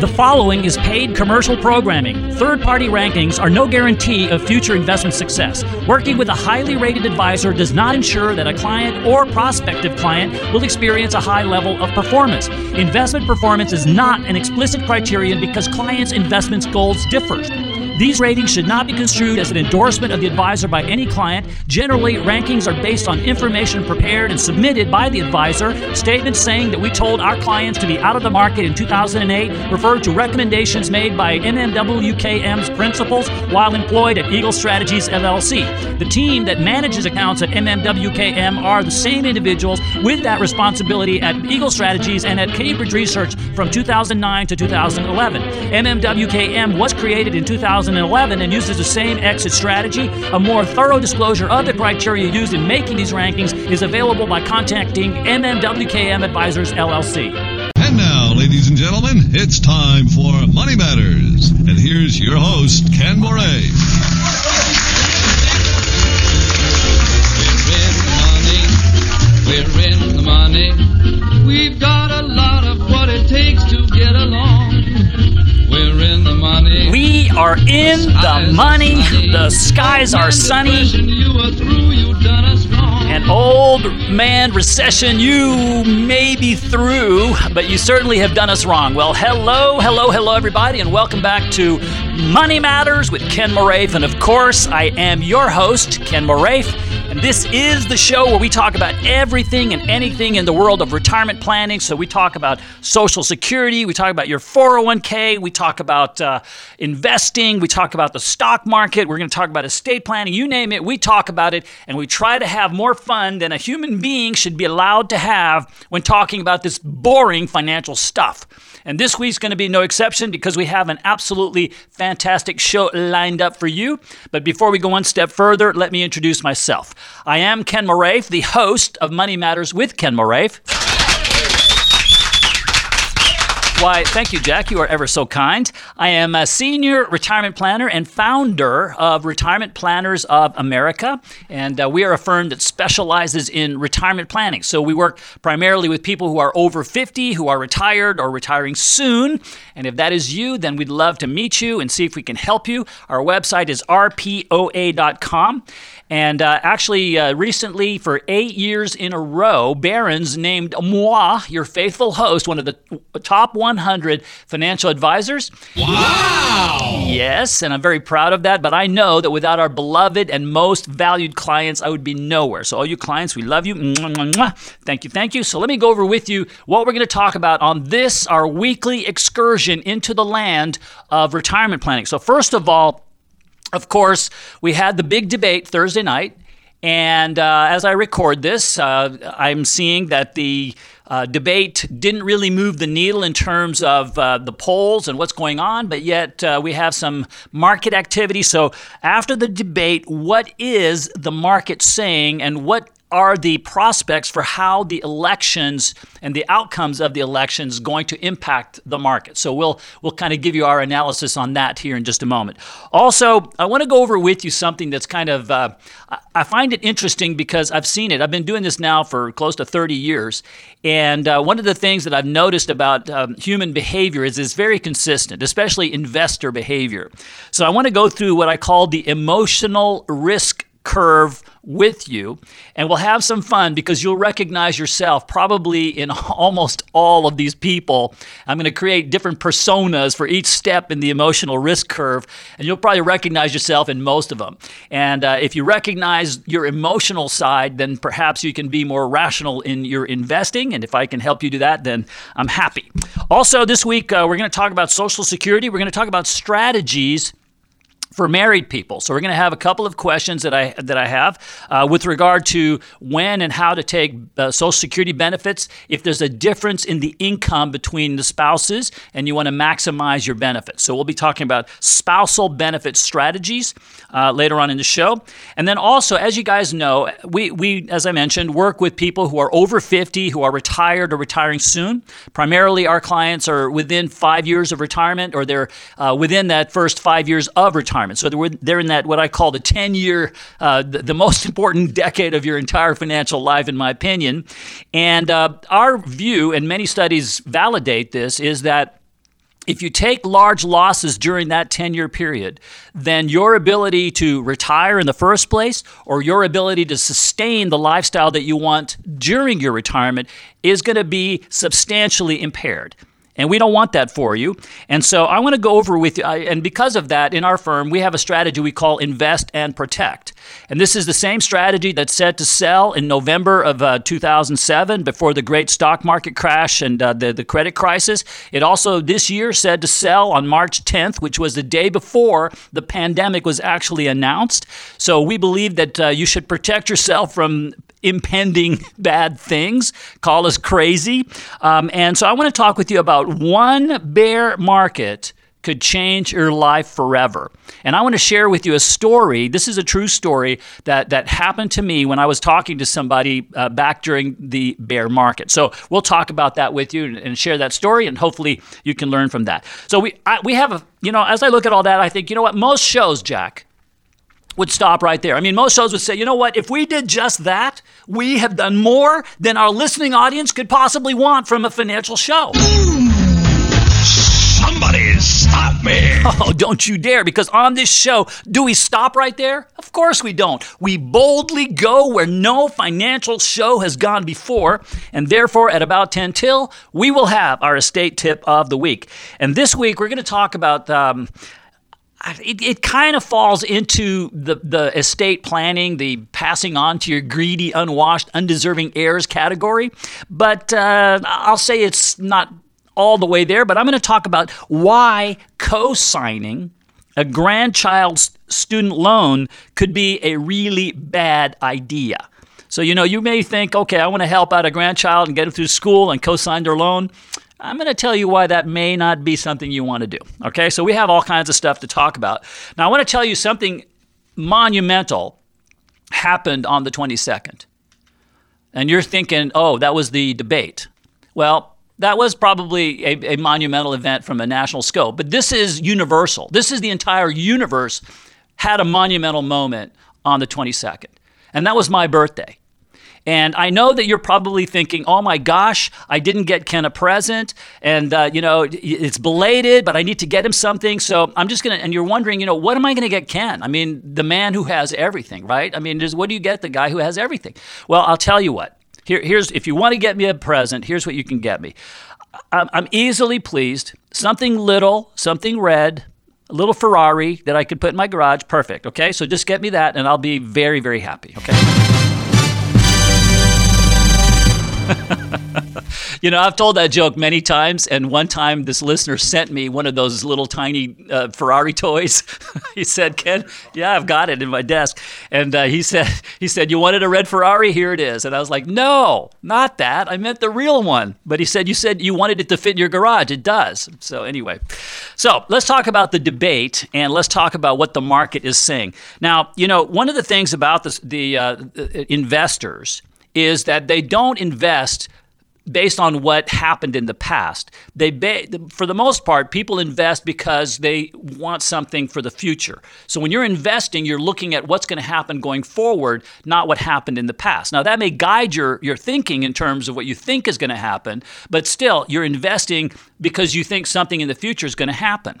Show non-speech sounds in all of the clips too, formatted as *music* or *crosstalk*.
The following is paid commercial programming. Third party rankings are no guarantee of future investment success. Working with a highly rated advisor does not ensure that a client or prospective client will experience a high level of performance. Investment performance is not an explicit criterion because clients' investments goals differ. These ratings should not be construed as an endorsement of the advisor by any client. Generally, rankings are based on information prepared and submitted by the advisor. Statements saying that we told our clients to be out of the market in 2008 refer to recommendations made by MMWKM's principals while employed at Eagle Strategies LLC. The team that manages accounts at MMWKM are the same individuals with that responsibility at Eagle Strategies and at Cambridge Research from 2009 to 2011. MMWKM was created in 2000. 2011 and uses the same exit strategy. A more thorough disclosure of the criteria used in making these rankings is available by contacting MMWKM Advisors LLC. And now, ladies and gentlemen, it's time for Money Matters. And here's your host, Ken Moraif. We're in the money. We're in the money. We've got a lot of what it takes to get along. We're in the money. We are in the money. The skies are sunny. An old man recession you may be through, but you certainly have done us wrong. Well, hello, hello, hello, everybody, and welcome back to Money Matters with Ken Moraif. And of course, I am your host, Ken Moraif. And this is the show where we talk about everything and anything in the world of retirement planning. So we talk about Social Security, we talk about your 401k, we talk about uh, investing, we talk about the stock market, we're going to talk about estate planning, you name it, we talk about it. And we try to have more fun than a human being should be allowed to have when talking about this boring financial stuff. And this week's going to be no exception because we have an absolutely fantastic show lined up for you. But before we go one step further, let me introduce myself. I am Ken Moraif, the host of Money Matters with Ken Moraif. Why, thank you, Jack. You are ever so kind. I am a senior retirement planner and founder of Retirement Planners of America. And uh, we are a firm that specializes in retirement planning. So we work primarily with people who are over 50, who are retired or retiring soon. And if that is you, then we'd love to meet you and see if we can help you. Our website is rpoa.com. And uh, actually, uh, recently, for eight years in a row, Barron's named moi, your faithful host, one of the top 100 financial advisors. Wow! Yes, and I'm very proud of that. But I know that without our beloved and most valued clients, I would be nowhere. So, all you clients, we love you. Thank you, thank you. So, let me go over with you what we're going to talk about on this, our weekly excursion into the land of retirement planning. So, first of all, of course, we had the big debate Thursday night. And uh, as I record this, uh, I'm seeing that the uh, debate didn't really move the needle in terms of uh, the polls and what's going on, but yet uh, we have some market activity. So, after the debate, what is the market saying and what are the prospects for how the elections and the outcomes of the elections going to impact the market. So we'll we'll kind of give you our analysis on that here in just a moment. Also, I want to go over with you something that's kind of uh, I find it interesting because I've seen it. I've been doing this now for close to 30 years, and uh, one of the things that I've noticed about um, human behavior is it's very consistent, especially investor behavior. So I want to go through what I call the emotional risk curve with you and we'll have some fun because you'll recognize yourself probably in *laughs* almost all of these people. I'm going to create different personas for each step in the emotional risk curve and you'll probably recognize yourself in most of them. And uh, if you recognize your emotional side, then perhaps you can be more rational in your investing. And if I can help you do that, then I'm happy. Also, this week uh, we're going to talk about Social Security. We're going to talk about strategies for married people. So we're going to have a couple of questions that I that I have uh, with regard to when and how to take uh, Social Security benefits. If there's a difference in the income between the spouses, and you want to maximize your benefits, so we'll be talking about spousal benefit strategies uh, later on in the show. And then also, as you guys know, we we as I mentioned work with people who are over 50, who are retired or retiring soon. Primarily, our clients are within five years of retirement, or they're uh, within that first five years of retirement retirement. So they're, in that what I call the 10 year, uh, the, the, most important *laughs* decade of your entire financial life, in my opinion. And uh, our view, and many studies validate this, is that if you take large losses during that 10 year period, then your ability to retire in the first place or your ability to sustain the lifestyle that you want during your retirement is going to be substantially impaired. And we don't want that for you. And so I want to go over with you. And because of that, in our firm, we have a strategy we call invest and protect. And this is the same strategy that's set to sell in November of uh, 2007 before the great stock market crash and uh, the, the credit crisis. It also this year said to sell on March 10th, which was the day before the pandemic was actually announced. So we believe that uh, you should protect yourself from impending *laughs* bad things. Call us crazy. Um, and so I want to talk with you about one bear market could change your life forever. And I want to share with you a story. This is a true story that, that happened to me when I was talking to somebody uh, back during the bear market. So we'll talk about that with you and, share that story, and hopefully you can learn from that. So we, I, we have a, you know, as I look at all that, I think, you know what, most shows, Jack, would stop right there. I mean, most shows would say, you know what, if we did just that, we have done more than our listening audience could possibly want from a financial show. Somebody stop me! *laughs* Oh, don't you dare, because on this show, do we stop right there? Of course we don't. We boldly go where no financial show has gone before, and therefore, at about 10 till, we will have our estate tip of the week. And this week, we're going to talk about um, it, it kind of falls into the, the estate planning, the passing on to your greedy, unwashed, undeserving heirs category. But uh, I'll say it's not all the way there, but I'm going to talk about why co signing a grandchild's student loan could be a really bad idea. So, you know, you may think, okay, I want to help out a grandchild and get them through school and co sign their loan. I'm going to tell you why that may not be something you want to do. Okay, so we have all kinds of stuff to talk about. Now, I want to tell you something monumental happened on the 22nd. And you're thinking, oh, that was the debate. Well, that was probably a, a, monumental event from a national scope, but this is universal. This is the entire universe had a monumental moment on the 22nd. And that was my birthday. And I know that you're probably thinking, oh my gosh, I didn't get Ken a present. And, uh, you know, it's belated, but I need to get him something. So I'm just going to, and you're wondering, you know, what am I going to get Ken? I mean, the man who has everything, right? I mean, just, what do you get the guy who has everything? Well, I'll tell you what. Here, here's, if you want to get me a present, here's what you can get me. I'm, I'm easily pleased. Something little, something red, a little Ferrari that I could put in my garage. Perfect. Okay. So just get me that and I'll be very, very happy. Okay. *laughs* you know, I've told that joke many times, and one time this listener sent me one of those little tiny uh, Ferrari toys. *laughs* he said, "Ken, yeah, I've got it in my desk," and uh, he said, "He said you wanted a red Ferrari. Here it is." And I was like, "No, not that. I meant the real one." But he said, "You said you wanted it to fit in your garage. It does." So anyway, so let's talk about the debate, and let's talk about what the market is saying. Now, you know, one of the things about this, the uh, investors is that they don't invest based on what happened in the past. They for the most part people invest because they want something for the future. So when you're investing, you're looking at what's going to happen going forward, not what happened in the past. Now that may guide your your thinking in terms of what you think is going to happen, but still you're investing because you think something in the future is going to happen.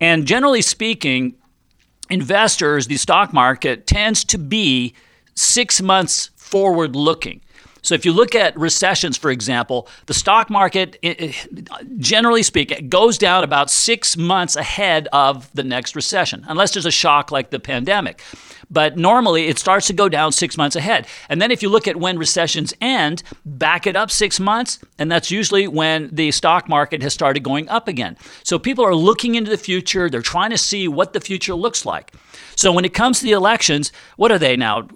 And generally speaking, investors, the stock market tends to be 6 months forward looking. So if you look at recessions, for example, the stock market, generally speaking, goes down about six months ahead of the next recession, unless there's a shock like the pandemic. But normally it starts to go down six months ahead. And then if you look at when recessions end, back it up six months, and that's usually when the stock market has started going up again. So people are looking into the future, they're trying to see what the future looks like. So when it comes to the elections, what are they now?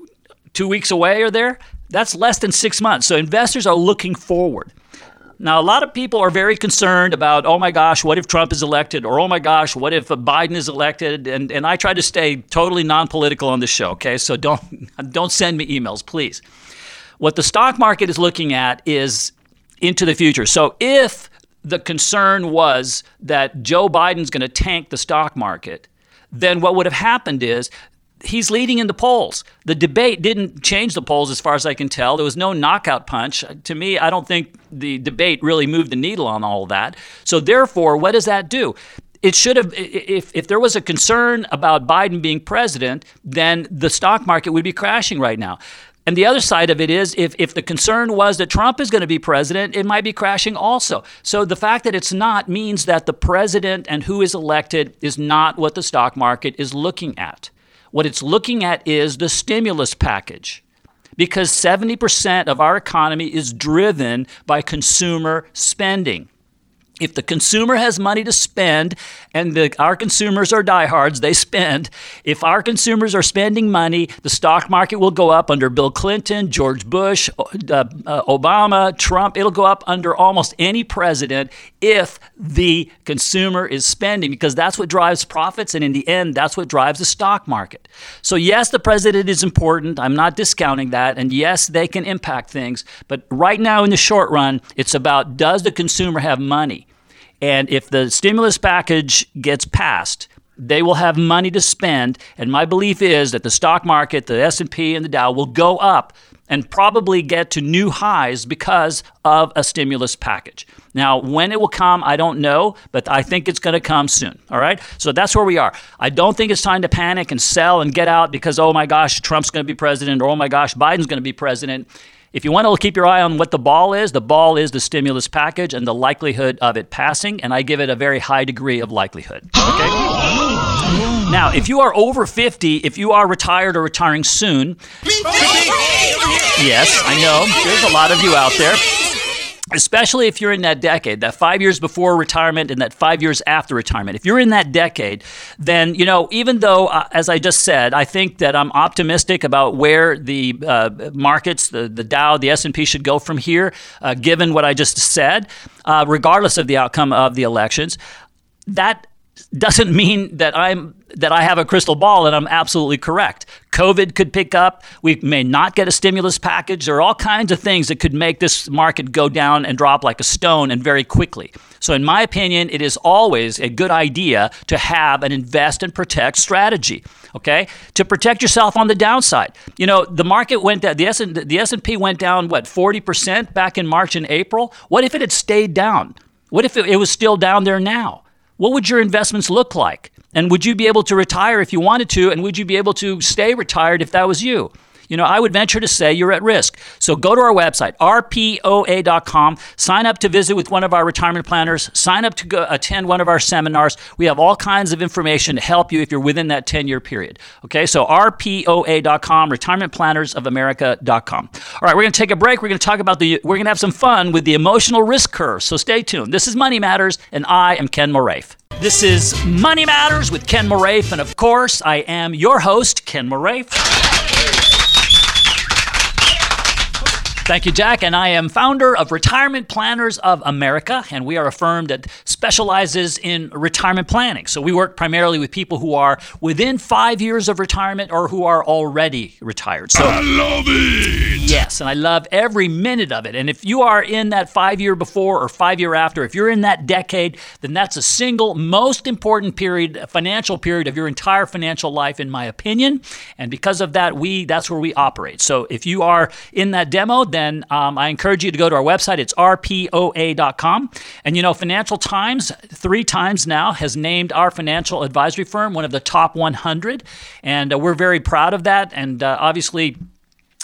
Two weeks away or there, that's less than six months. So investors are looking forward. Now, a lot of people are very concerned about, oh my gosh, what if Trump is elected? Or oh my gosh, what if uh, Biden is elected? And, and I try to stay totally non political on this show, okay? So don't, *laughs* don't send me emails, please. What the stock market is looking at is into the future. So if the concern was that Joe Biden's going to tank the stock market, then what would have happened is he's leading in the polls. The debate didn't change the polls as far as I can tell. There was no knockout punch. To me, I don't think the debate really moved the needle on all of that. So, therefore, what does that do? It should have, if, if there was a concern about Biden being president, then the stock market would be crashing right now. And the other side of it is if, if the concern was that Trump is going to be president, it might be crashing also. So the fact that it's not means that the president and who is elected is not what the stock market is looking at. What it's looking at is the stimulus package. Because 70% of our economy is driven by consumer spending. If the consumer has money to spend, and the, our consumers are diehards, they spend. If our consumers are spending money, the stock market will go up under Bill Clinton, George Bush, uh, uh, Obama, Trump. It'll go up under almost any president if the consumer is spending, because that's what drives profits, and in the end, that's what drives the stock market. So, yes, the president is important. I'm not discounting that. And yes, they can impact things. But right now, in the short run, it's about does the consumer have money? And if the stimulus package gets passed, they will have money to spend. And my belief is that the stock market the s&p and the dow will go up and probably get to new highs because of a stimulus package. Now when it will come i don't know but i think it's going to come soon all right? So that's where we are. I don't think it's time to panic and sell and get out because oh my gosh trump's going to be president or oh my gosh biden's going to be president if you want to keep your eye on what the ball is, the ball is the stimulus package and the likelihood of it passing, and I give it a very high degree of likelihood. Okay? Now, if you are over 50, if you are retired or retiring soon, yes, I know, there's a lot of you out there especially if you're in that decade, that five years before retirement and that five years after retirement. If you're in that decade, then, you know, even though, uh, as I just said, I think that I'm optimistic about where the uh, markets, the, the Dow, the S&P should go from here, uh, given what I just said, uh, regardless of the outcome of the elections, that doesn't mean that I'm that I have a crystal ball and I'm absolutely correct. COVID could pick up. We may not get a stimulus package. There are all kinds of things that could make this market go down and drop like a stone and very quickly. So, in my opinion, it is always a good idea to have an invest and protect strategy. Okay, to protect yourself on the downside. You know, the market went down. The S the S and P went down what forty percent back in March and April. What if it had stayed down? What if it, it was still down there now? What would your investments look like? And would you be able to retire if you wanted to? And would you be able to stay retired if that was you? You know, I would venture to say you're at risk. So go to our website, rpoa.com, sign up to visit with one of our retirement planners, sign up to go attend one of our seminars. We have all kinds of information to help you if you're within that 10 year period. Okay, so rpoa.com, retirementplannersofamerica.com. All right, we're going to take a break. We're going to talk about the, we're going to have some fun with the emotional risk curve. So stay tuned. This is Money Matters, and I am Ken Moraif. This is Money Matters with Ken Moraif, and of course, I am your host, Ken Moraif. Thank you, Jack. And I am founder of Retirement Planners of America, and we are a firm that specializes in retirement planning. So we work primarily with people who are within five years of retirement or who are already retired. So I love it. Yes, and I love every minute of it. And if you are in that five year before or five year after, if you're in that decade, then that's a single most important period, financial period of your entire financial life, in my opinion. And because of that, we that's where we operate. So if you are in that demo, then um, I encourage you to go to our website. It's rpoa.com. And you know, Financial Times, three times now, has named our financial advisory firm one of the top 100. And uh, we're very proud of that. And uh, obviously,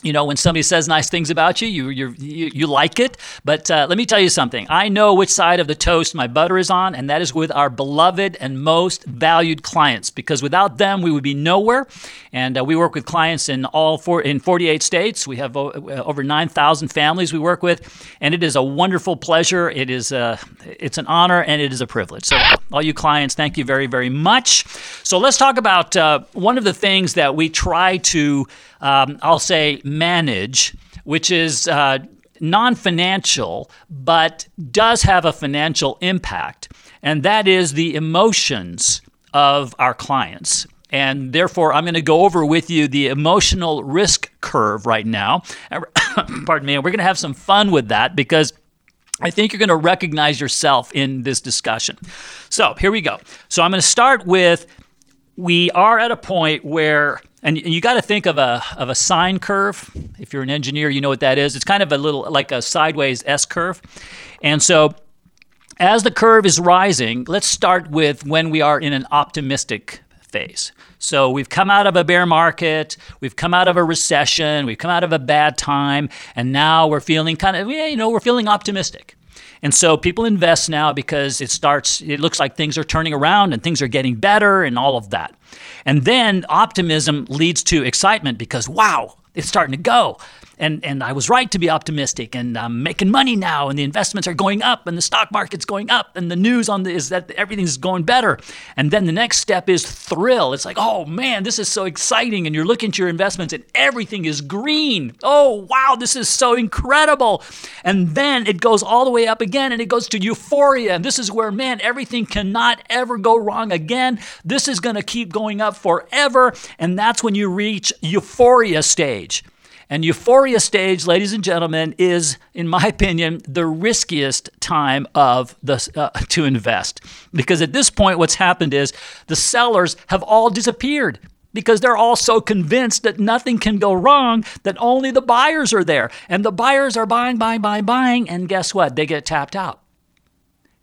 you know, when somebody says nice things about you, you you you like it. But uh, let me tell you something. I know which side of the toast my butter is on, and that is with our beloved and most valued clients. Because without them, we would be nowhere. And uh, we work with clients in all four in 48 states. We have o- uh, over 9,000 families we work with, and it is a wonderful pleasure. It is a it's an honor and it is a privilege. So, all you clients, thank you very very much. So let's talk about uh, one of the things that we try to um, I'll say manage, which is uh, non financial, but does have a financial impact, and that is the emotions of our clients. And therefore, I'm going to go over with you the emotional risk curve right now. *coughs* Pardon me. And we're going to have some fun with that because I think you're going to recognize yourself in this discussion. So here we go. So I'm going to start with we are at a point where And you got to think of a of a sine curve. If you're an engineer, you know what that is. It's kind of a little like a sideways S curve. And so as the curve is rising, let's start with when we are in an optimistic phase. So we've come out of a bear market, we've come out of a recession, we've come out of a bad time, and now we're feeling kind of, you know, we're feeling optimistic. And so people invest now because it starts, it looks like things are turning around and things are getting better and all of that. And then optimism leads to excitement because, wow, it's starting to go. And, and I was right to be optimistic, and I'm making money now, and the investments are going up, and the stock market's going up, and the news on the, is that everything's going better. And then the next step is thrill. It's like, oh man, this is so exciting, and you're looking at your investments, and everything is green. Oh wow, this is so incredible. And then it goes all the way up again, and it goes to euphoria, and this is where man, everything cannot ever go wrong again. This is going to keep going up forever, and that's when you reach euphoria stage. And euphoria stage, ladies and gentlemen, is, in my opinion, the riskiest time of the uh, *laughs* to invest because at this point, what's happened is the sellers have all disappeared because they're all so convinced that nothing can go wrong that only the buyers are there, and the buyers are buying, buying, buying, buying, and guess what? They get tapped out.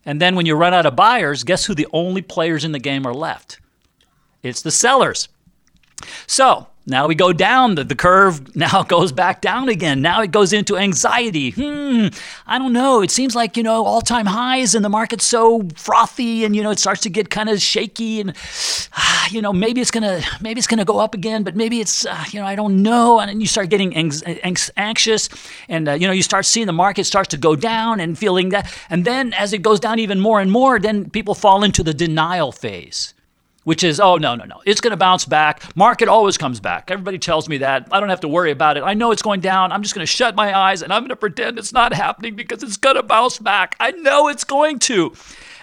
And then when you run out of buyers, guess who the only players in the game are left? It's the sellers. So now we go down. The, the curve now *laughs* goes back down again. Now it goes into anxiety. Hmm, I don't know. It seems like, you know, all time highs and the market's so frothy and, you know, it starts to get kind of shaky and, ah, you know, maybe it's going to, maybe it's going to go up again, but maybe it's, uh, you know, I don't know. And you start getting anx- anxious and, uh, you know, you start seeing the market starts to go down and feeling that. And then as it goes down even more and more, then people fall into the denial phase which is, oh, no, no, no. It's going to bounce back. Market always comes back. Everybody tells me that. I don't have to worry about it. I know it's going down. I'm just going to shut my eyes and I'm going to pretend it's not happening because it's going to bounce back. I know it's going to.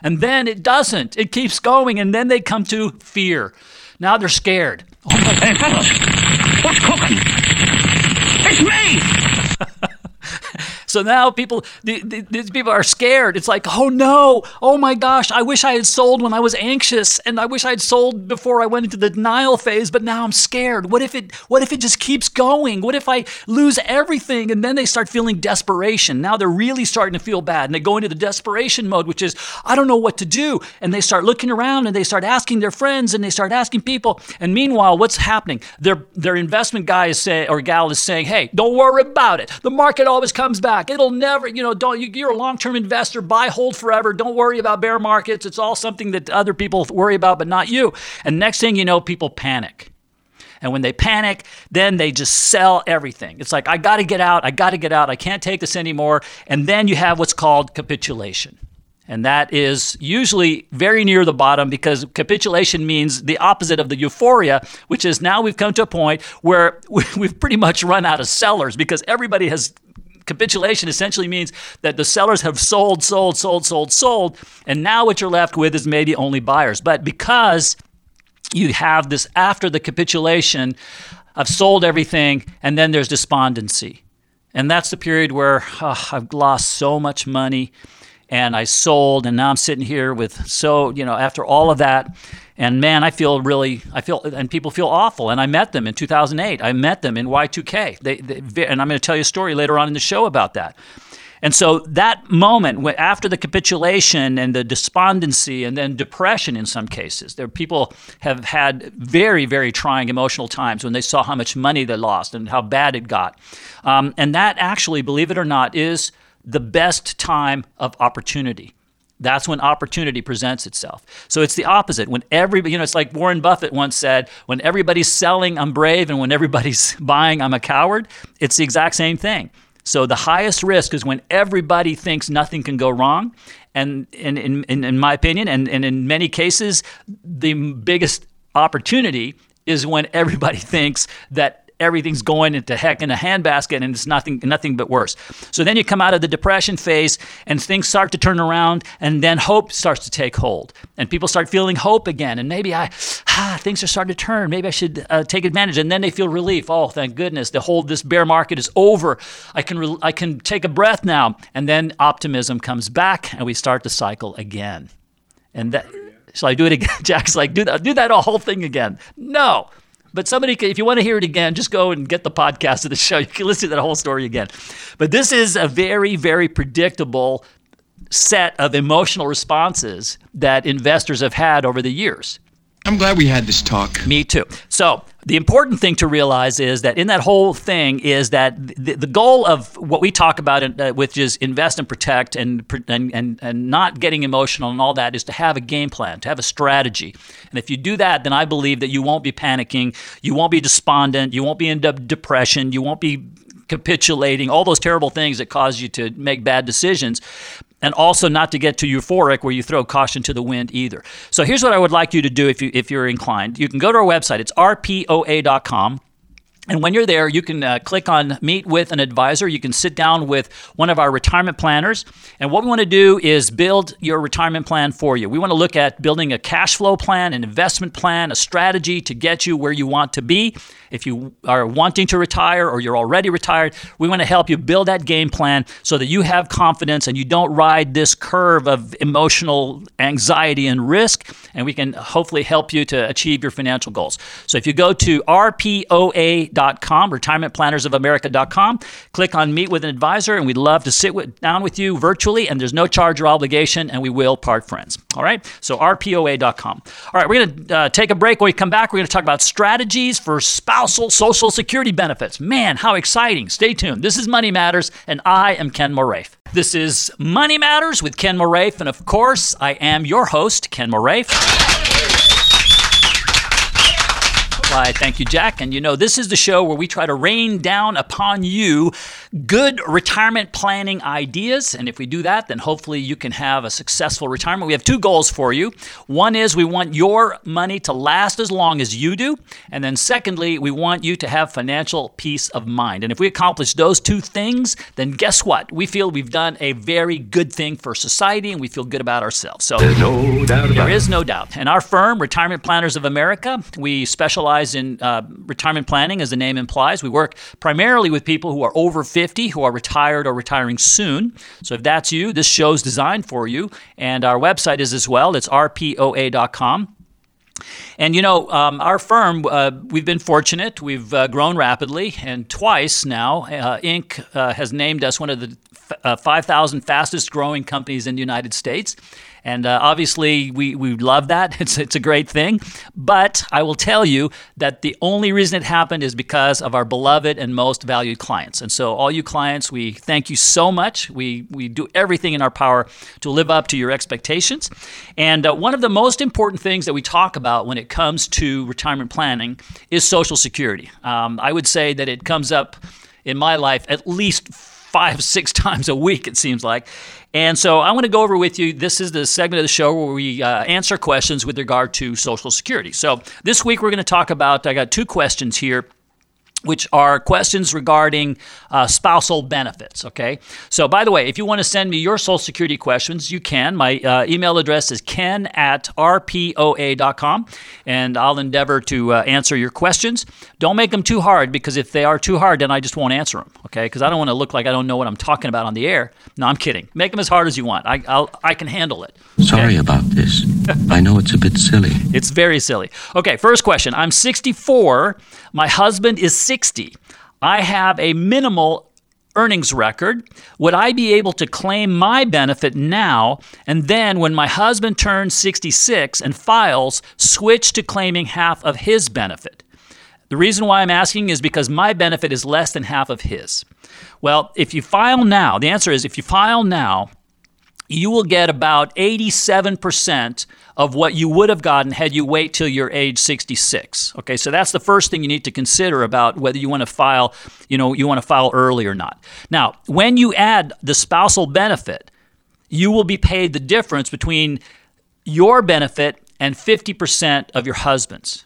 And then it doesn't. It keeps going. And then they come to fear. Now they're scared. Oh, Hey, fellas, what's cooking? It's me! So now people, the, the, these people are scared. It's like, oh no, oh my gosh, I wish I had sold when I was anxious, and I wish I had sold before I went into the denial phase. But now I'm scared. What if it? What if it just keeps going? What if I lose everything? And then they start feeling desperation. Now they're really starting to feel bad, and they go into the desperation mode, which is, I don't know what to do. And they start looking around, and they start asking their friends, and they start asking people. And meanwhile, what's happening? Their their investment guy is saying, or gal is saying, hey, don't worry about it. The market always comes back. It'll never, you know, don't. You, you're a long-term investor. Buy, hold forever. Don't worry about bear markets. It's all something that other people worry about, but not you. And next thing you know, people panic. And when they panic, then they just sell everything. It's like, I got to get out. I got to get out. I can't take this anymore. And then you have what's called capitulation. And that is usually very near the bottom because capitulation means the opposite of the euphoria, which is now we've come to a point where *laughs* we've pretty much run out of sellers because everybody has capitulation essentially means that the sellers have sold, sold, sold, sold, sold, and now what you're left with is maybe only buyers. But because you have this after the capitulation, I've sold everything, and then there's despondency. And that's the period where oh, I've lost so much money and I sold, and now I'm sitting here with so, you know, after all of that. And man, I feel really, I feel, and people feel awful. And I met them in 2008. I met them in Y2K. They, they and I'm going to tell you a story later on in the show about that. And so that moment, after the capitulation and the despondency and then depression in some cases, there people have had very, very trying emotional times when they saw how much money they lost and how bad it got. Um, and that actually, believe it or not, is the best time of opportunity. That's when opportunity presents itself. So it's the opposite. When everybody, you know, it's like Warren Buffett once said, when everybody's selling, I'm brave, and when everybody's *laughs* buying, I'm a coward. It's the exact same thing. So the highest risk is when everybody thinks nothing can go wrong. And in, in, in, my opinion, and, and in many cases, the biggest opportunity is when everybody *laughs* thinks that everything's going into heck in a handbasket and it's nothing nothing but worse. So then you come out of the depression phase and things start to turn around and then hope starts to take hold and people start feeling hope again. And maybe I ah, things are starting to turn. Maybe I should uh, take advantage. And then they feel relief. Oh thank goodness. The whole this bear market is over. I can re- I can take a breath now. And then optimism comes back and we start the cycle again. And that shall I do it again? *laughs* Jack's like do that do that whole thing again. No but somebody, if you want to hear it again, just go and get the podcast of the show. *laughs* You can listen to that whole story again. But this is a very, very predictable set of emotional responses that investors have had over the years. I'm glad we had this talk. Me too. So the important thing to realize is that in that whole thing is that the, the goal of what we talk about, uh, which is invest and protect and, and and and not getting emotional and all that, is to have a game plan, to have a strategy. And if you do that, then I believe that you won't be panicking, you won't be despondent, you won't be in de- depression, you won't be capitulating, all those terrible things that cause you to make bad decisions and also not to get too euphoric where you throw caution to the wind either. So here's what I would like you to do if you if you're inclined. You can go to our website. It's rpoa.com. And when you're there, you can uh, click on Meet with an Advisor. You can sit down with one of our retirement planners. And what we want to do is build your retirement plan for you. We want to look at building a cash flow plan, an investment plan, a strategy to get you where you want to be. If you are wanting to retire or you're already retired, we want to help you build that game plan so that you have confidence and you don't ride this curve of emotional anxiety and risk. And we can hopefully help you to achieve your financial goals. So if you go to rpoa.com, retirementplannersofamerica.com, retirementplannersofamerica.com. Click on Meet with an Advisor, and we'd love to sit with, down with you virtually, and there's no charge or obligation, and we will part friends. All right? So rpoa.com. All right, we're going to uh, take a break. When we come back, we're going to talk about strategies for spousal Social Security benefits. Man, how exciting. Stay tuned. This is Money Matters, and I am Ken Moraif. This is Money Matters with Ken Moraif, and of course, I am your host, Ken Moraif. Why, thank you, Jack. And you know, this is the show where we try to rain down upon you good retirement planning ideas. And if we do that, then hopefully you can have a successful retirement. We have two goals for you. One is we want your money to last as long as you do. And then secondly, we want you to have financial peace of mind. And if we accomplish those two things, then guess what? We feel we've done a very good thing for society and we feel good about ourselves. So There's no doubt about there is no doubt. And our firm, Retirement Planners of America, we specialize in uh, retirement planning, as the name implies. We work primarily with people who are over 50, who are retired or retiring soon. So if that's you, this show's designed for you. And our website is as well. It's rpoa.com. And you know, um, our firm, uh, we've been fortunate. We've uh, grown rapidly, and twice now, uh, Inc. Uh, has named us one of the uh, 5,000 fastest growing companies in the United States. And uh, obviously, we, we love that. *laughs* It's, it's a great thing. But I will tell you that the only reason it happened is because of our beloved and most valued clients. And so, all you clients, we thank you so much. We, we do everything in our power to live up to your expectations. And uh, one of the most important things that we talk about when it comes to retirement planning is Social Security. Um, I would say that it comes up in my life at least five, six times a week, it seems like. And so I want to go over with you. This is the segment of the show where we uh, answer questions with regard to Social Security. So this week we're going to talk about, I got two questions here which are questions regarding uh, spousal benefits. Okay. So, by the way, if you want to send me your Social Security questions, you can. My uh, email address is ken at rpoa.com, and I'll endeavor to uh, answer your questions. Don't make them too hard because if they are too hard, then I just won't answer them. Okay. Because I don't want to look like I don't know what I'm talking about on the air. No, I'm kidding. Make them as hard as you want. I, I'll, I can handle it. Sorry about this. *laughs* I know it's a bit silly. It's very silly. Okay, first question. I'm 64. My husband is 60. I have a minimal earnings record. Would I be able to claim my benefit now and then when my husband turns 66 and files, switch to claiming half of his benefit? The reason why I'm asking is because my benefit is less than half of his. Well, if you file now, the answer is if you file now, you will get about 87% of what you would have gotten had you wait till you're age 66. Okay, so that's the first thing you need to consider about whether you want to file, you know, you want to file early or not. Now, when you add the spousal benefit, you will be paid the difference between your benefit and 50% of your husband's.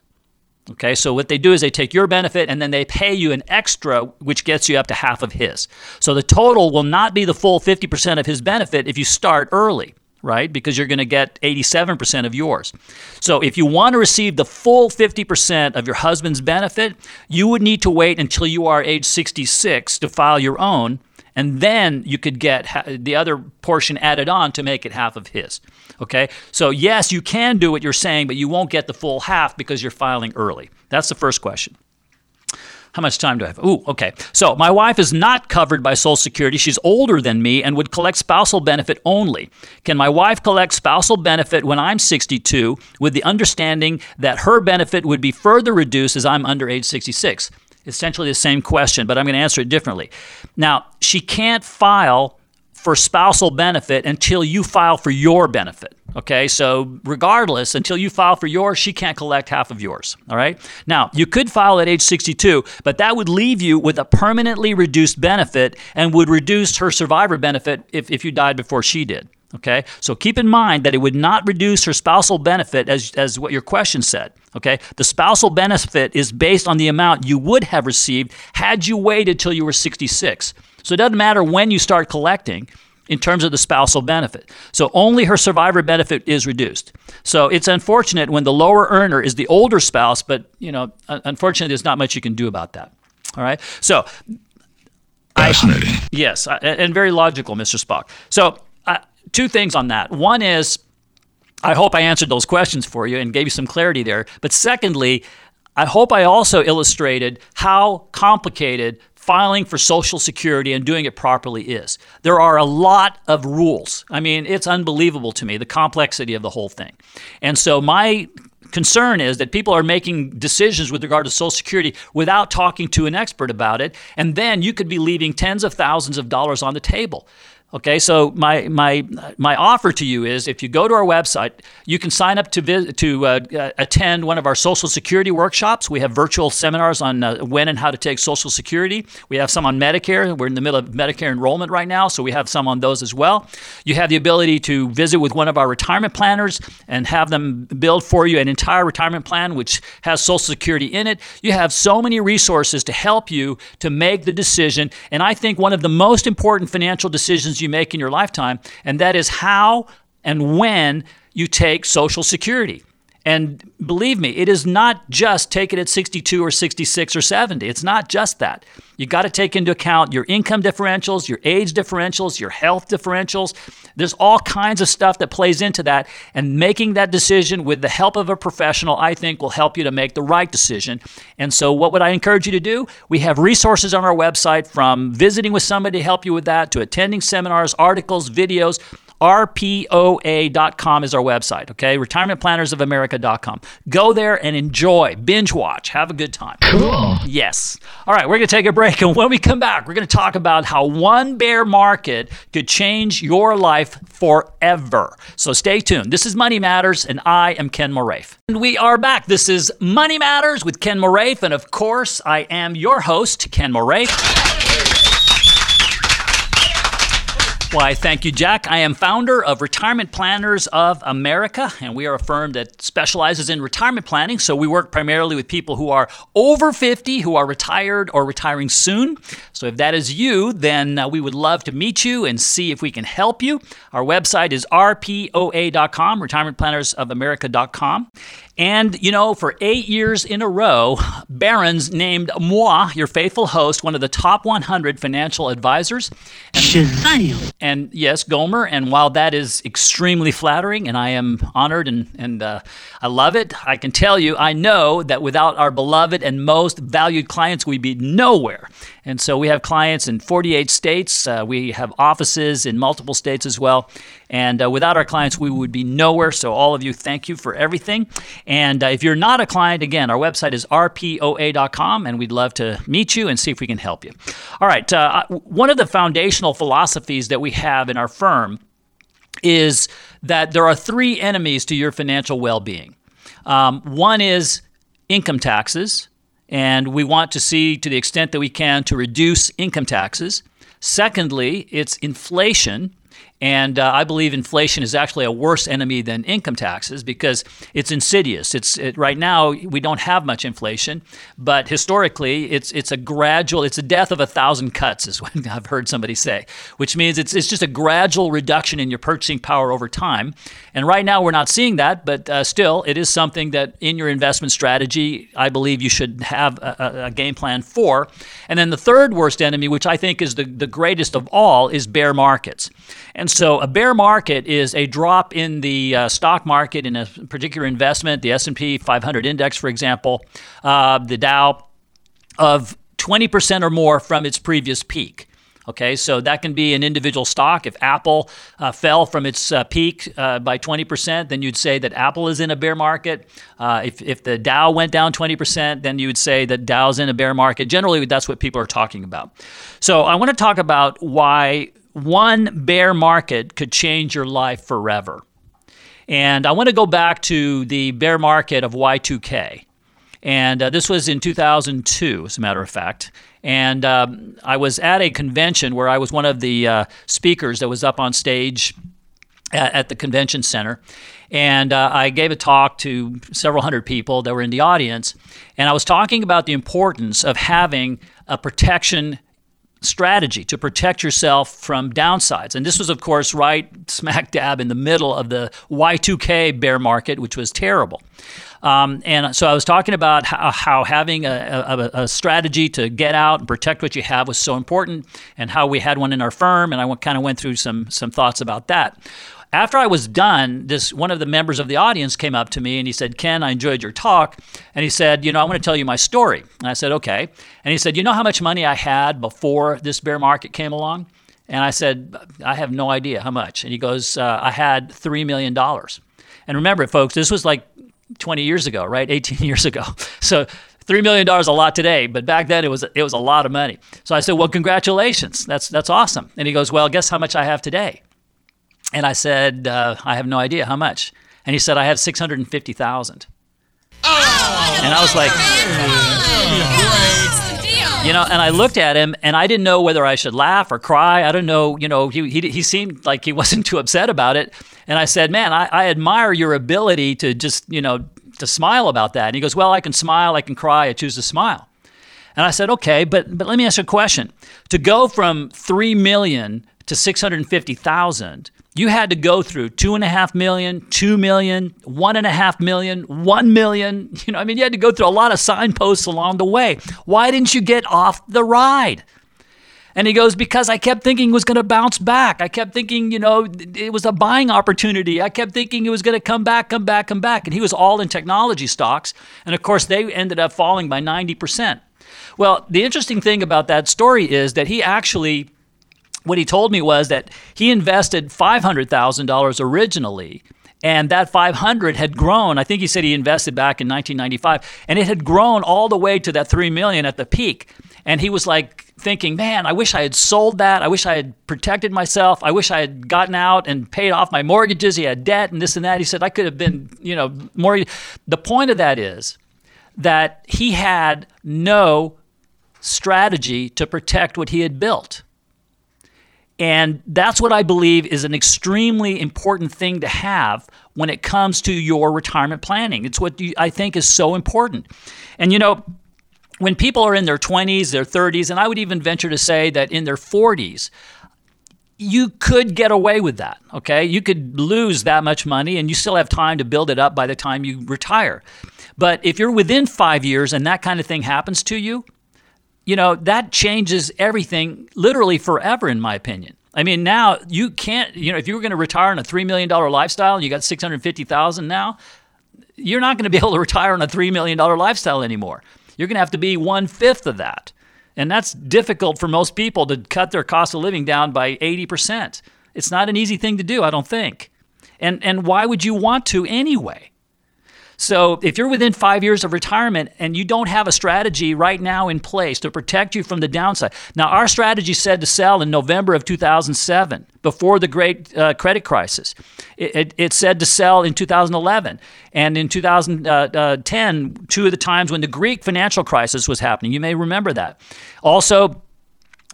Okay, so what they do is they take your benefit and then they pay you an extra, which gets you up to half of his. So the total will not be the full 50% of his benefit if you start early, right? Because you're going to get 87% of yours. So if you want to receive the full 50% of your husband's benefit, you would need to wait until you are age 66 to file your own. And then you could get the other portion added on to make it half of his. Okay, so yes, you can do what you're saying, but you won't get the full half because you're filing early. That's the first question. How much time do I have? Ooh, okay. So my wife is not covered by Social Security. She's older than me and would collect spousal benefit only. Can my wife collect spousal benefit when I'm 62 with the understanding that her benefit would be further reduced as I'm under age 66? Essentially the same question, but I'm going to answer it differently. Now, she can't file for spousal benefit until you file for your benefit. Okay, so regardless, until you file for yours, she can't collect half of yours. All right. Now, you could file at age 62, but that would leave you with a permanently reduced benefit and would reduce her survivor benefit if, if you died before she did. Okay, so keep in mind that it would not reduce her spousal benefit as, as what your question said. Okay, the spousal benefit is based on the amount you would have received had you waited till you were 66. So it doesn't matter when you start collecting in terms of the spousal benefit. So only her survivor benefit is reduced. So it's unfortunate when the lower earner is the older spouse, but you know, unfortunately, there's not much you can do about that. All right. So fascinating. I, yes, and very logical, Mr. Spock. So two things on that. One is. I hope I answered those questions for you and gave you some clarity there. But secondly, I hope I also illustrated how complicated filing for Social Security and doing it properly is. There are a lot of rules. I mean, it's unbelievable to me, the complexity of the whole thing. And so, my concern is that people are making decisions with regard to Social Security without talking to an expert about it. And then you could be leaving tens of thousands of dollars on the table. Okay, so my my my offer to you is if you go to our website, you can sign up to visit, to uh, uh, attend one of our Social Security workshops. We have virtual seminars on uh, when and how to take Social Security. We have some on Medicare. We're in the middle of Medicare enrollment right now, so we have some on those as well. You have the ability to visit with one of our retirement planners and have them build for you an entire retirement plan which has Social Security in it. You have so many resources to help you to make the decision, and I think one of the most important financial decisions you make in your lifetime, and that is how and when you take Social Security. And believe me, it is not just take it at 62 or 66 or 70. It's not just that. You got to take into account your income differentials, your age differentials, your health differentials. There's all kinds of stuff that plays into that. And making that decision with the help of a professional, I think, will help you to make the right decision. And so, what would I encourage you to do? We have resources on our website from visiting with somebody to help you with that to attending seminars, articles, videos RPOA.com is our website, okay? RetirementPlannersOfAmerica.com. Go there and enjoy, binge watch, have a good time. Cool. Yes. All right, we're going to take a break. And when we come back, we're going to talk about how one bear market could change your life forever. So stay tuned. This is Money Matters, and I am Ken Moraif. And we are back. This is Money Matters with Ken Moraif. And of course, I am your host, Ken Moraif. Why, thank you, Jack. I am founder of Retirement Planners of America, and we are a firm that specializes in retirement planning. So we work primarily with people who are over 50, who are retired or retiring soon. So if that is you, then uh, we would love to meet you and see if we can help you. Our website is rpoa.com, retirementplannersofamerica.com. And, you know, for eight years in a row, Barron's named moi, your faithful host, one of the top 100 financial advisors. And, Shazam. and yes, Gomer. And while that is extremely flattering, and I am honored and, and uh, I love it, I can tell you, I know that without our beloved and most valued clients, we'd be nowhere. And so we have clients in 48 states. Uh, we have offices in multiple states as well. And uh, without our clients, we would be nowhere. So, all of you, thank you for everything. And uh, if you're not a client, again, our website is rpoa.com, and we'd love to meet you and see if we can help you. All right. Uh, one of the foundational philosophies that we have in our firm is that there are three enemies to your financial well being. Um, one is income taxes, and we want to see to the extent that we can to reduce income taxes. Secondly, it's inflation. And uh, I believe inflation is actually a worse enemy than income taxes because it's insidious. It's it, right now we don't have much inflation, but historically it's it's a gradual. It's a death of a thousand cuts, is *laughs* what I've heard somebody say, which means it's it's just a gradual reduction in your purchasing power over time. And right now we're not seeing that, but uh, still it is something that in your investment strategy I believe you should have a, a game plan for. And then the third worst enemy, which I think is the the greatest of all, is bear markets. And so a bear market is a drop in the uh, stock market in a particular investment, the S&P 500 index, for example, uh, the Dow, of 20% or more from its previous peak. Okay, so that can be an individual stock. If Apple uh, fell from its uh, peak uh, by 20%, then you'd say that Apple is in a bear market. Uh, if, if the Dow went down 20%, then you would say that Dow's in a bear market. Generally, that's what people are talking about. So I want to talk about why one bear market could change your life forever. And I want to go back to the bear market of Y2K. And uh, this was in 2002, as a matter of fact. And um, I was at a convention where I was one of the uh, speakers that was up on stage at, at the convention center. And uh, I gave a talk to several hundred people that were in the audience. And I was talking about the importance of having a protection strategy to protect yourself from downsides. And this was, of course, right smack dab in the middle of the Y2K bear market, which was terrible. Um, and so I was talking about how, how having a, a, a, strategy to get out and protect what you have was so important, and how we had one in our firm. And I kind of went through some some thoughts about that. After I was done, this one of the members of the audience came up to me and he said, "Ken, I enjoyed your talk." And he said, "You know, I want to tell you my story." And I said, "Okay." And he said, "You know how much money I had before this bear market came along?" And I said, "I have no idea how much." And he goes, uh, "I had three million dollars." And remember, folks, this was like 20 years ago, right? *laughs* 18 years ago. So three million dollars a lot today, but back then it was it was a lot of money. So I said, "Well, congratulations, that's that's awesome." And he goes, "Well, guess how much I have today?" And I said, uh, I have no idea how much. And he said, I have 650,000. Oh, and I was like, you know, and I looked at him and I didn't know whether I should laugh or cry. I don't know, you know, he, he, he seemed like he *laughs* wasn't too upset about it. And I said, man, I, I admire your ability to just, you know, to smile about that. And he goes, well, I can smile, I can cry, I choose to smile. And I said, okay, but, but let me ask you a question. To go from 3 million to 650,000, you had to go through two and a half million, two million, one and a half million, one million. *laughs* You know, I mean, you had to go through a lot of signposts along the way. Why didn't you get off the ride? And he goes, Because I kept thinking it was going to bounce back. I kept thinking, you know, it was a buying opportunity. I kept thinking it was going to come back, come back, come back. And he was all in technology stocks. And of course, they ended up falling by 90%. Well, the interesting thing about that story is that he actually what he told me was that he invested $500,000 originally and that 500 had grown. I think he said he invested back in 1995 and it had grown all the way to that 3 million at the peak. And he was like thinking man i wish i had sold that. I wish i had protected myself. I wish i had gotten out and paid off my mortgages. He had debt and this and that. He said i could have been you know more. The point of that is that he had no strategy to protect what he had built and that's what I believe is an extremely important thing to have when it comes to your retirement planning. It's what I think is so important. And you know, when people are in their 20s, their 30s, and I would even venture to say that in their 40s, you could get away with that, okay? You could lose that much money and you still have time to build it up by the time you retire. But if you're within five years and that kind of thing happens to you, you know, that changes everything literally forever, in my opinion. I mean, now you can't, you know, if you were going to retire on a $3 million lifestyle and you got 650000 now, you're not going to be able to retire on a $3 million lifestyle anymore. You're going to have to be one fifth of that. And that's difficult for most people to cut their cost of living down by 80%. It's not an easy thing to do, I don't think. And, and why would you want to anyway? So if you're within five years of retirement and you don't have a strategy right now in place to protect you from the downside, now our strategy said to sell in November of 2007 before the great uh, credit crisis. It, it, it, said to sell in 2011 and in 2010, two of the times when the Greek financial crisis was happening. You may remember that. Also,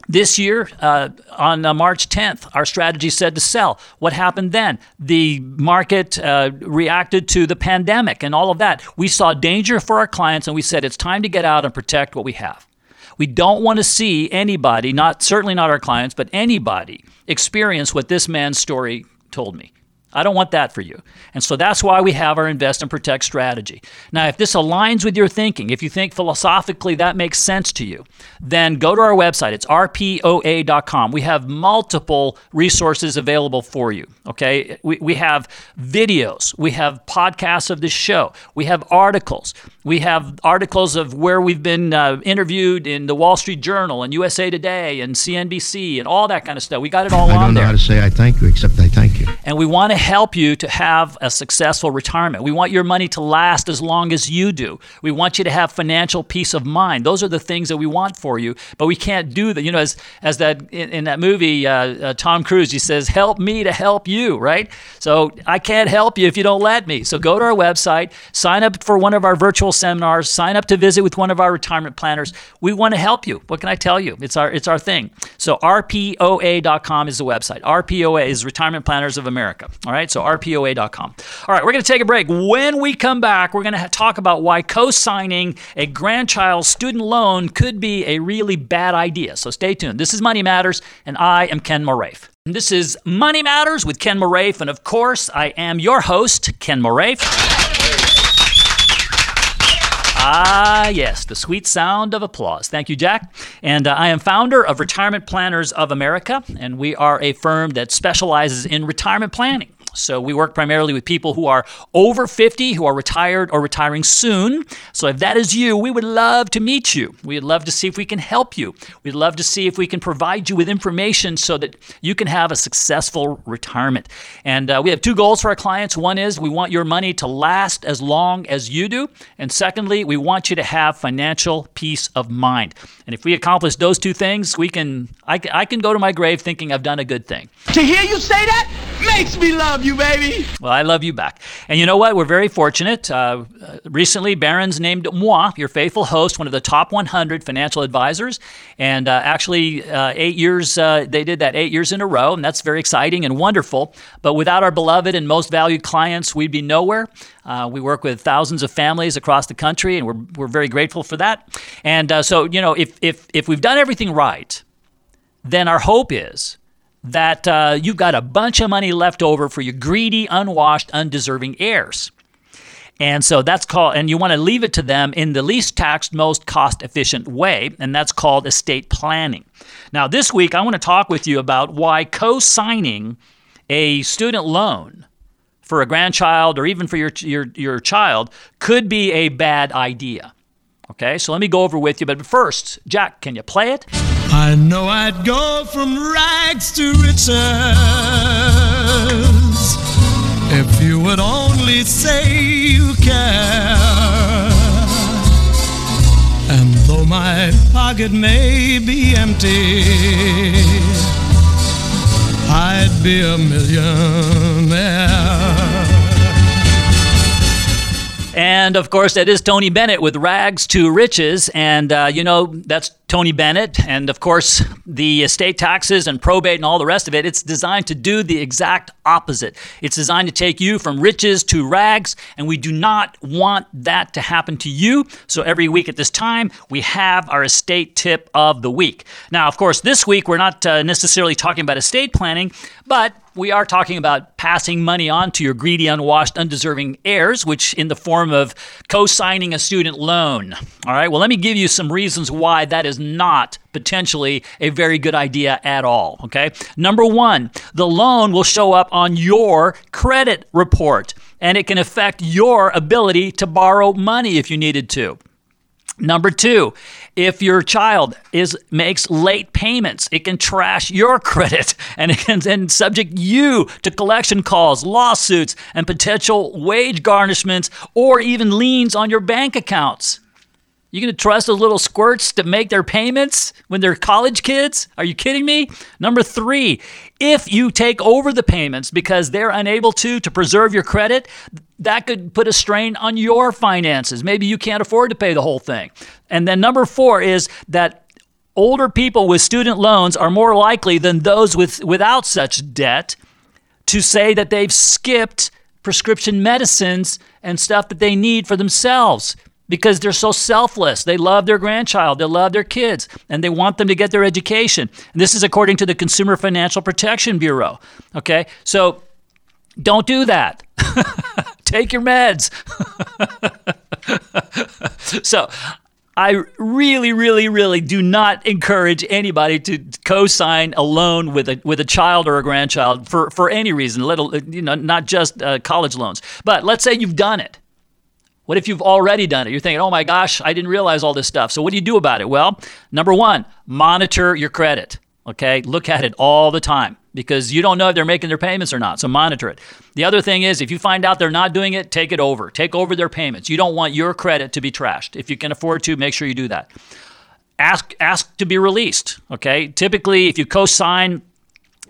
This year, uh, on uh, March 10th, our strategy said to sell. What happened then? The market uh, reacted to the pandemic and all of that. We saw danger for our clients and we said it's time to get out and protect what we have. We don't want to see anybody, not certainly not our clients, but anybody experience what this man's story told me. I don't want that for you. And so that's why we have our invest and protect strategy. Now, if this aligns with your thinking, if you think philosophically that makes sense to you, then go to our website. It's rpoa.com. We have multiple resources available for you. Okay. We, we have videos, we have podcasts of this show, we have articles, we have articles of where we've been uh, interviewed in the Wall Street Journal and USA Today and CNBC and all that kind of stuff. We got it all I on don't know there. how to say I thank you except I thank you. And we want to help you to have a successful retirement. We want your money to last as long as you do. We want you to have financial peace of mind. Those are the things that we want for you, but we can't do that. You know, as, as that in, in that movie, uh, uh, Tom Cruise, he says, Help me to help you, right? So I can't help you if you don't let me. So go to our website, sign up for one of our virtual seminars, sign up to visit with one of our retirement planners. We want to help you. What can I tell you? It's our, it's our thing. So rpoa.com is the website. RPOA is Retirement Planners of America. All right, so rpoa.com. All right, we're going to take a break. When we come back, we're going to talk about why co signing a grandchild student loan could be a really bad idea. So stay tuned. This is Money Matters, and I am Ken Moraif. This is Money Matters with Ken Moraif, and of course, I am your host, Ken Moraif. Ah, yes, the sweet sound of applause. Thank you, Jack. And uh, I am founder of Retirement Planners of America, and we are a firm that specializes in retirement planning. So we work primarily with people who are over 50, who are retired or retiring soon. So if that is you, we would love to meet you. We'd love to see if we can help you. We'd love to see if we can provide you with information so that you can have a successful retirement. And uh, we have two goals for our clients. One is we want your money to last as long as you do. And secondly, we want you to have financial peace of mind. And if we accomplish those two things, we can I, I can go to my grave thinking I've done a good thing. To hear you say that makes me love you, baby. Well, I love you back. And you know what? We're very fortunate. Uh, recently, Barron's named moi, your faithful host, one of the top 100 financial advisors. And uh, actually, uh, eight years, uh, they did that eight years in a row. And that's very exciting and wonderful. But without our beloved and most valued clients, we'd be nowhere. Uh, we work with thousands of families across the country, and we're, we're very grateful for that. And uh, so, you know, if, if, if we've done everything right, then our hope is that uh, you've got a bunch of money left over for your greedy, unwashed, undeserving heirs. And so that's called, and you want to leave it to them in the least taxed, most cost efficient way, and that's called estate planning. Now, this week, I want to talk with you about why co signing a student loan for a grandchild or even for your, your, your child could be a bad idea. Okay, so let me go over with you. But first, Jack, can you play it? I know I'd go from rags to riches if you would only say you care. And though my pocket may be empty, I'd be a millionaire. And of course, that is Tony Bennett with Rags to Riches. And, uh, you know, that's Tony Bennett. And of course, the estate taxes and probate and all the rest of it, it's designed to do the exact opposite. It's designed to take you from riches to rags. And we do not want that to happen to you. So every week at this time, we have our estate tip of the week. Now, of course, this week, we're not uh, necessarily talking about estate planning, but we are talking about passing money on to your greedy, unwashed, undeserving heirs, which in the form of co signing a student loan. All right, well, let me give you some reasons why that is not potentially a very good idea at all. Okay, number one, the loan will show up on your credit report and it can affect your ability to borrow money if you needed to. Number two, if your child is makes late payments, it can trash your *laughs* credit and it can then subject you to collection calls, lawsuits, and potential wage garnishments or even liens on your bank accounts. You gonna trust those little squirts to make their payments when they're college kids? Are you kidding me? Number three, if you take over the payments because they're unable to to preserve your credit, that could put a strain on your finances. Maybe you can't afford to pay the whole thing. And then number four is that older people with student loans are more likely than those with without such debt to say that they've skipped prescription medicines and stuff that they need for themselves because they're so selfless. They love their grandchild, they love their kids, and they want them to get their education. And this is according to the Consumer Financial Protection Bureau. Okay? So don't do that. *laughs* Take your meds. *laughs* so I really, really, really do not encourage anybody to co-sign a loan with a with a child or a grandchild for for any reason. Little, you know, not just uh, college loans. But let's say you've done it. What if you've already done it? You're thinking, oh my gosh, I didn't realize all this stuff. So what do you do about it? Well, number one, monitor your credit. Okay, look at it all the time because you don't know if they're making their payments or not. So monitor it. The other thing is, if you find out they're not doing it, take it over. Take over their payments. You don't want your credit to be trashed. If you can afford to, make sure you do that. Ask ask to be released. Okay. Typically, if you co-sign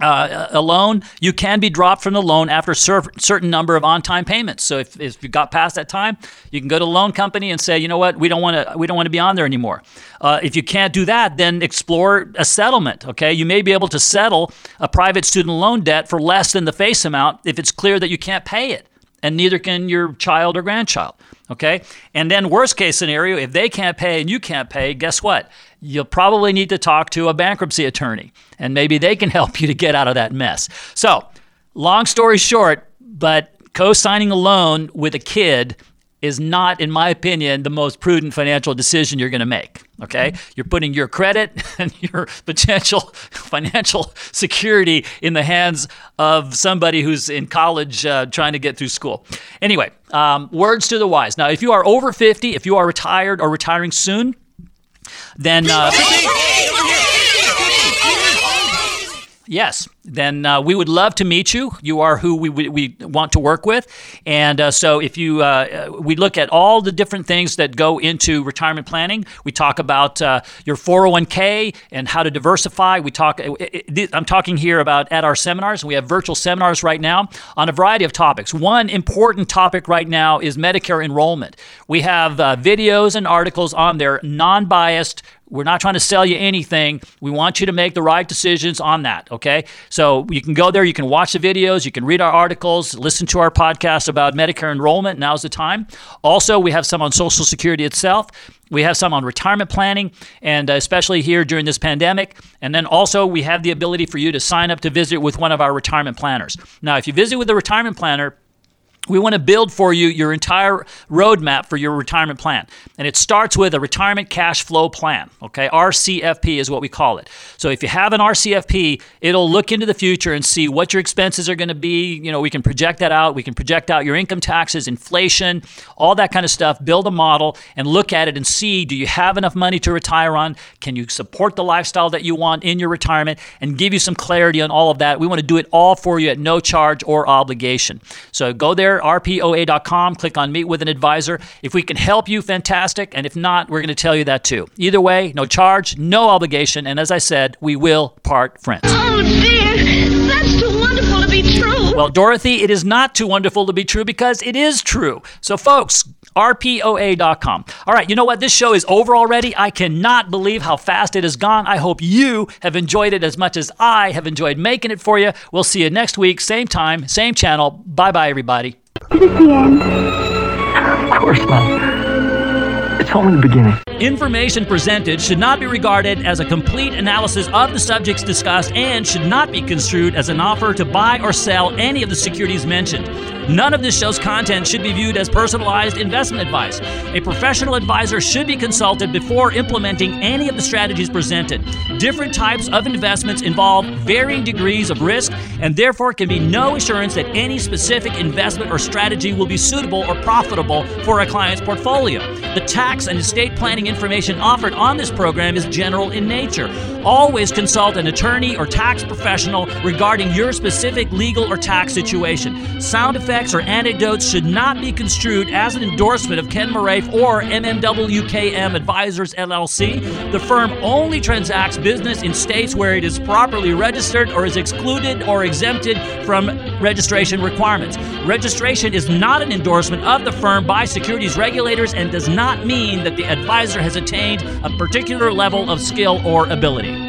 uh, a loan, you can be dropped from the loan after a certain number of on-time payments. So if, if you got past that time, you can go to the loan company and say, you know what, we don't want to we don't want to be on there anymore. Uh, if you can't do that, then explore a settlement. Okay, you may be able to settle a private student loan debt for less than the face amount if it's clear that you can't pay it, and neither can your child or grandchild. Okay, and then worst case scenario, if they can't pay and you can't pay, guess what? you'll probably need to talk to a bankruptcy attorney, and maybe they can *laughs* help you to get out of that mess. So, long story short, but co signing a loan with a kid is not, in my opinion, the most prudent financial decision you're going to make. Okay? Mm-hmm. You're putting your credit *laughs* and your potential *laughs* financial security in the hands of somebody who's in college uh, trying to get through school. Anyway, um, words to the wise. Now, if you are over 50, if you are retired or retiring soon, then. Uh, yes, then uh, we would love to meet you. You are who we, we, we want to work with. And uh, so if you, uh, we look at all the different things that go into retirement planning. We talk about uh, your 401k and how to diversify. We talk, uh, I'm talking here about at our seminars. We have virtual seminars right now on a variety of topics. One important topic right now is Medicare enrollment. We have uh, videos and articles on there, non biased, we're not trying to sell you anything. We want you to make the right decisions on that, okay? So you can go there, you can watch the videos, you can read our articles, listen to our podcast about Medicare enrollment. Now's the time. Also, we have some on Social Security itself. We have some on retirement planning, and uh, especially here during this pandemic. And then also, we have the ability for you to sign up to visit with one of our retirement planners. Now, if you visit with a retirement planner, we want to build for you your entire roadmap for your retirement plan. And it starts with a retirement cash flow plan. Okay, RCFP is what we call it. So if you have an RCFP, it'll look into the future and see what your expenses are going to be. You know, we can project that out. We can project out your income taxes, inflation, all that kind of stuff. Build a model and look at it and see do you have enough money to retire on? Can you support the lifestyle that you want in your retirement and give you some clarity on all of that? We want to do it all for you at no charge or obligation. So go there rpoa.com, click on Meet with an Advisor. If we can help you, fantastic. And if not, we're going to tell you that too. Either way, no charge, no obligation. And as I said, we will part friends. Oh, dear. That's too wonderful to be true. Well, Dorothy, it is not too wonderful to be true because it is true. So, folks, rpoa.com. All right, you know what? This show is over already. I cannot believe how fast it has gone. I hope you have enjoyed it as much as I have enjoyed making it for you. We'll see you next week, same time, same channel. Bye bye, everybody. Is this the end? Of course not. It's only the beginning. Information presented should not be regarded as a complete analysis of the subjects discussed and should not be construed as an offer to buy or sell any of the securities mentioned. None of this show's content should be viewed as personalized investment advice. A professional advisor should be consulted before implementing any of the strategies presented. Different types of investments involve varying degrees of risk, and therefore can be no assurance that any specific investment or strategy will be suitable or profitable for a client's portfolio. The tax and estate planning information offered on this program is general in nature. Always consult an attorney or tax professional regarding your specific legal or tax situation. Sound effects or anecdotes should not be construed as an endorsement of Ken Moraif or MMWKM Advisors LLC. The firm only transacts business in states where it is properly registered or is excluded or exempted from registration requirements. Registration is not an endorsement of the firm by securities regulators and does not mean that the advisor has attained a particular level of skill or ability.